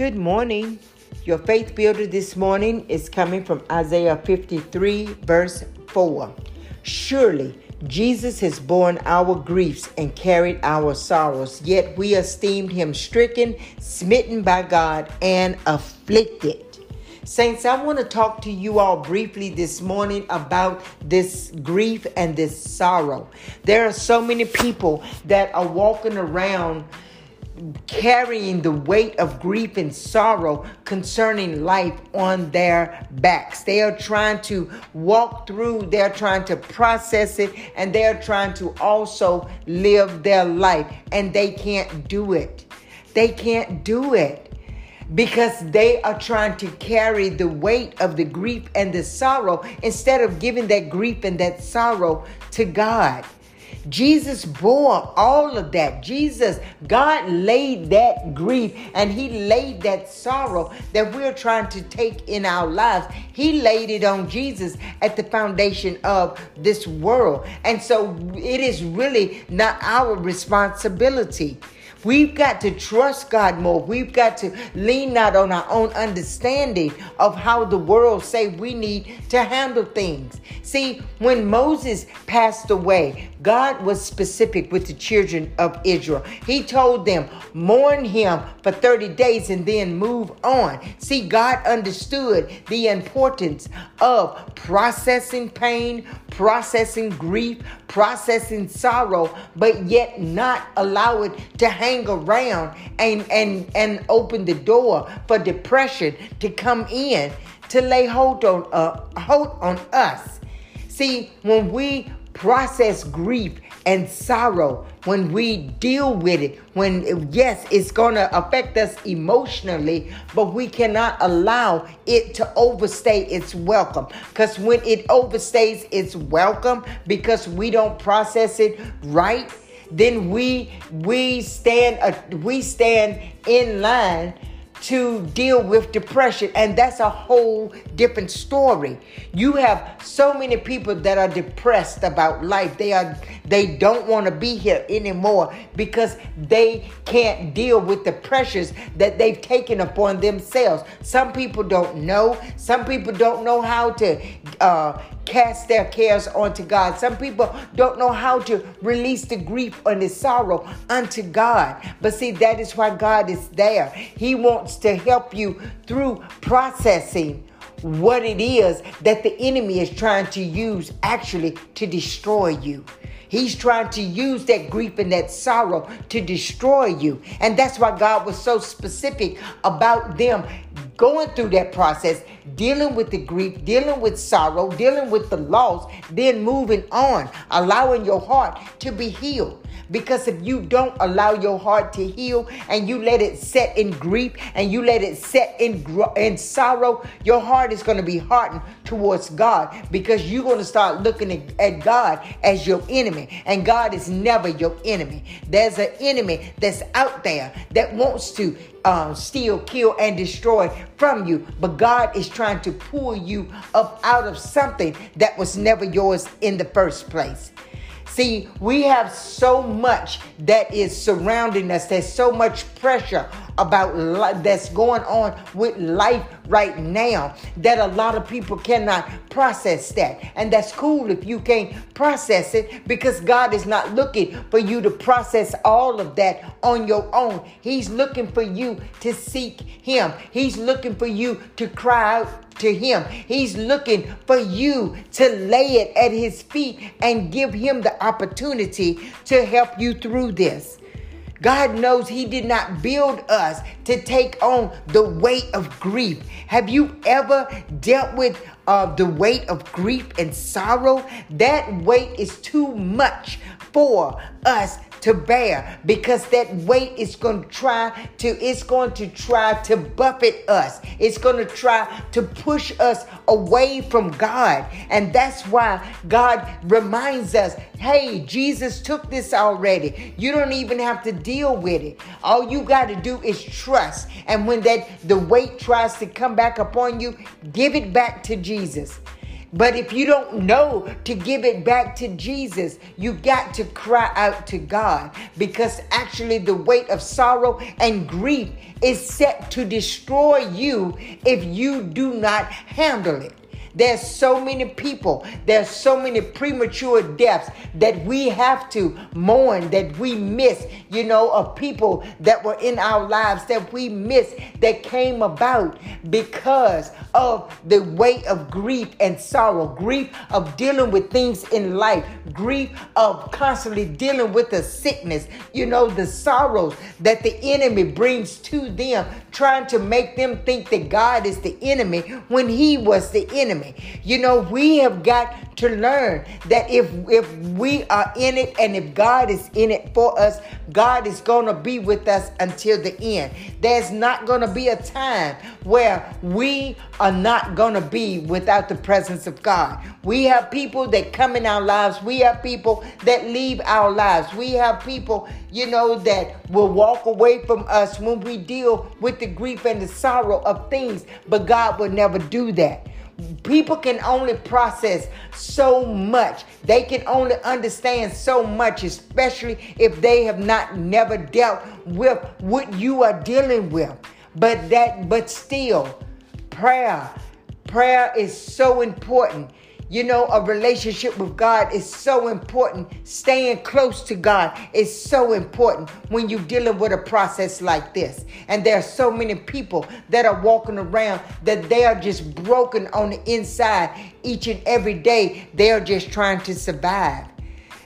Good morning. Your faith builder this morning is coming from Isaiah 53, verse 4. Surely Jesus has borne our griefs and carried our sorrows, yet we esteemed him stricken, smitten by God, and afflicted. Saints, I want to talk to you all briefly this morning about this grief and this sorrow. There are so many people that are walking around carrying the weight of grief and sorrow concerning life on their backs. They are trying to walk through, they're trying to process it, and they're trying to also live their life, and they can't do it. They can't do it because they are trying to carry the weight of the grief and the sorrow instead of giving that grief and that sorrow to God. Jesus bore all of that. Jesus, God laid that grief and He laid that sorrow that we're trying to take in our lives. He laid it on Jesus at the foundation of this world. And so it is really not our responsibility. We've got to trust God more. We've got to lean not on our own understanding of how the world say we need to handle things. See, when Moses passed away, God was specific with the children of Israel. He told them, mourn him for 30 days and then move on. See, God understood the importance of processing pain, processing grief, processing sorrow, but yet not allow it to hang around and, and, and open the door for depression to come in to lay hold on uh, hold on us. See, when we process grief and sorrow, when we deal with it, when yes, it's going to affect us emotionally, but we cannot allow it to overstay its welcome. Because when it overstays its welcome, because we don't process it right, then we we stand uh, we stand in line to deal with depression and that's a whole different story. You have so many people that are depressed about life. They are they don't want to be here anymore because they can't deal with the pressures that they've taken upon themselves. Some people don't know. Some people don't know how to uh, cast their cares onto God. Some people don't know how to release the grief and the sorrow unto God. But see, that is why God is there. He wants to help you through processing what it is that the enemy is trying to use actually to destroy you. He's trying to use that grief and that sorrow to destroy you. And that's why God was so specific about them going through that process, dealing with the grief, dealing with sorrow, dealing with the loss, then moving on, allowing your heart to be healed. Because if you don't allow your heart to heal and you let it set in grief and you let it set in, in sorrow, your heart is going to be hardened towards God because you're going to start looking at, at God as your enemy. And God is never your enemy. There's an enemy that's out there that wants to um, steal, kill, and destroy from you. But God is trying to pull you up out of something that was never yours in the first place. See, we have so much that is surrounding us. There's so much pressure about life that's going on with life right now that a lot of people cannot process that. And that's cool if you can't process it because God is not looking for you to process all of that on your own. He's looking for you to seek Him, He's looking for you to cry out to him. He's looking for you to lay it at his feet and give him the opportunity to help you through this. God knows He did not build us to take on the weight of grief. Have you ever dealt with uh, the weight of grief and sorrow? That weight is too much for us to bear because that weight is going to try to it's going to try to buffet us. It's going to try to push us away from god. And that's why god reminds us hey jesus took this already. You don't even have to deal with it. All you got to do is trust. And when that the weight tries to come back upon you give it back to jesus But if you don't know to give it back to Jesus, you got to cry out to God because actually the weight of sorrow and grief is set to destroy you if you do not handle it. There's so many people, there's so many premature deaths that we have to mourn, that we miss, you know, of people that were in our lives that we miss that came about because of the weight of grief and sorrow, grief of dealing with things in life, grief of constantly dealing with the sickness, you know, the sorrows that the enemy brings to them, trying to make them think that God is the enemy when he was the enemy. You know, we have got to learn that if if we are in it and if God is in it for us, God is going to be with us until the end. There's not going to be a time where we are not going to be without the presence of God. We have people that come in our lives. We have people that leave our lives. We have people, you know, that will walk away from us when we deal with the grief and the sorrow of things, but God will never do that people can only process so much. They can only understand so much especially if they have not never dealt with what you are dealing with. But that but still prayer prayer is so important you know, a relationship with God is so important. Staying close to God is so important when you're dealing with a process like this. And there are so many people that are walking around that they are just broken on the inside each and every day. They are just trying to survive.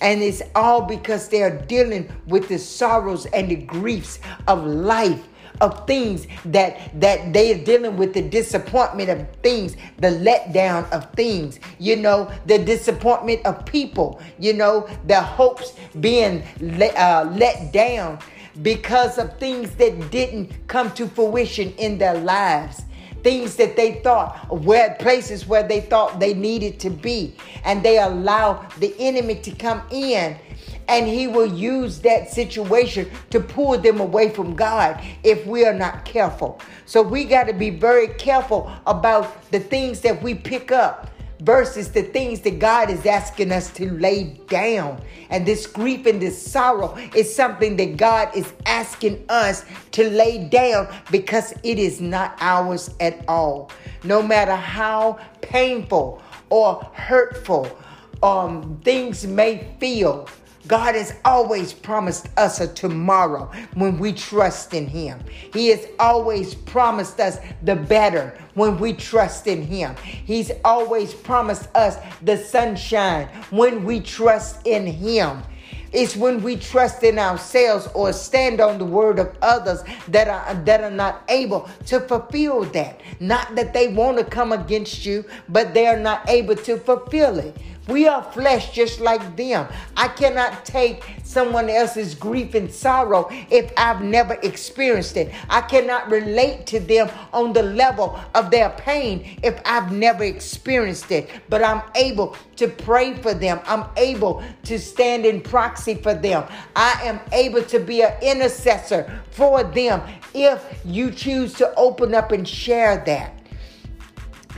And it's all because they are dealing with the sorrows and the griefs of life of things that that they are dealing with the disappointment of things the letdown of things you know the disappointment of people you know the hopes being let, uh, let down because of things that didn't come to fruition in their lives. Things that they thought where places where they thought they needed to be. And they allow the enemy to come in and he will use that situation to pull them away from God if we are not careful. So we got to be very careful about the things that we pick up versus the things that God is asking us to lay down. And this grief and this sorrow is something that God is asking us to lay down because it is not ours at all. No matter how painful or hurtful um, things may feel, God has always promised us a tomorrow when we trust in Him. He has always promised us the better when we trust in Him. He's always promised us the sunshine when we trust in Him. It's when we trust in ourselves or stand on the word of others that are that are not able to fulfill that. Not that they want to come against you, but they are not able to fulfill it. We are flesh just like them. I cannot take someone else's grief and sorrow if I've never experienced it. I cannot relate to them on the level of their pain if I've never experienced it. But I'm able to pray for them. I'm able to stand in proxy for them. I am able to be an intercessor for them if you choose to open up and share that.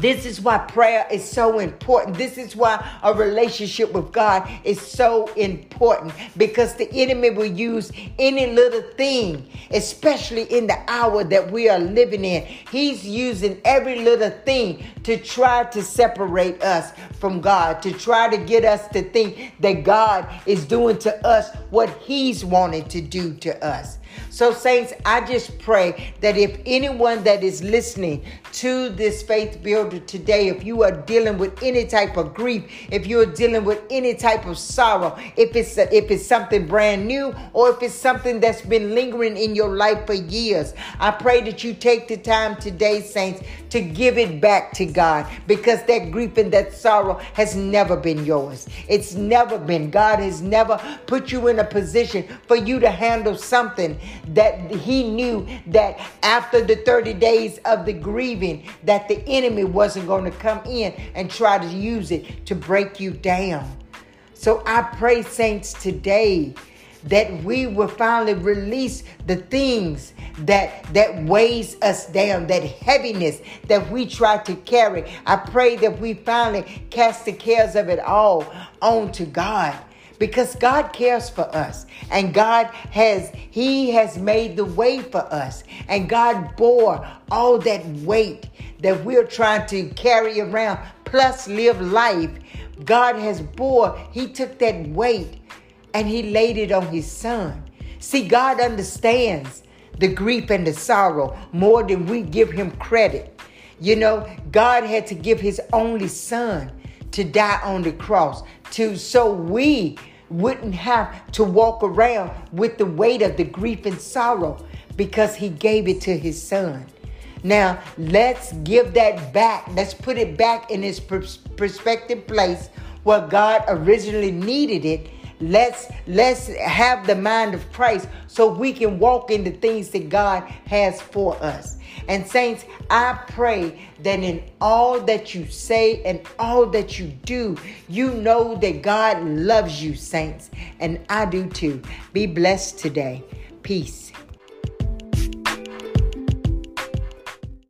This is why prayer is so important. This is why a relationship with God is so important because the enemy will use any little thing, especially in the hour that we are living in. He's using every little thing to try to separate us from God, to try to get us to think that God is doing to us what He's wanted to do to us. So, saints, I just pray that if anyone that is listening to this faith builder today, if you are dealing with any type of grief, if you're dealing with any type of sorrow, if it's a, if it's something brand new or if it's something that's been lingering in your life for years, I pray that you take the time today, saints, to give it back to God because that grief and that sorrow has never been yours. It's never been. God has never put you in a position for you to handle something that he knew that after the 30 days of the grieving that the enemy wasn't going to come in and try to use it to break you down. So I pray saints today that we will finally release the things that that weighs us down, that heaviness that we try to carry. I pray that we finally cast the cares of it all onto God because God cares for us and God has he has made the way for us and God bore all that weight that we're trying to carry around plus live life. God has bore he took that weight and he laid it on his son. See God understands the grief and the sorrow more than we give him credit. You know God had to give his only son to die on the cross to so we wouldn't have to walk around with the weight of the grief and sorrow because he gave it to his son. Now, let's give that back. Let's put it back in its perspective place where God originally needed it Let's let's have the mind of Christ so we can walk in the things that God has for us. And saints, I pray that in all that you say and all that you do, you know that God loves you, saints, and I do too. Be blessed today. Peace.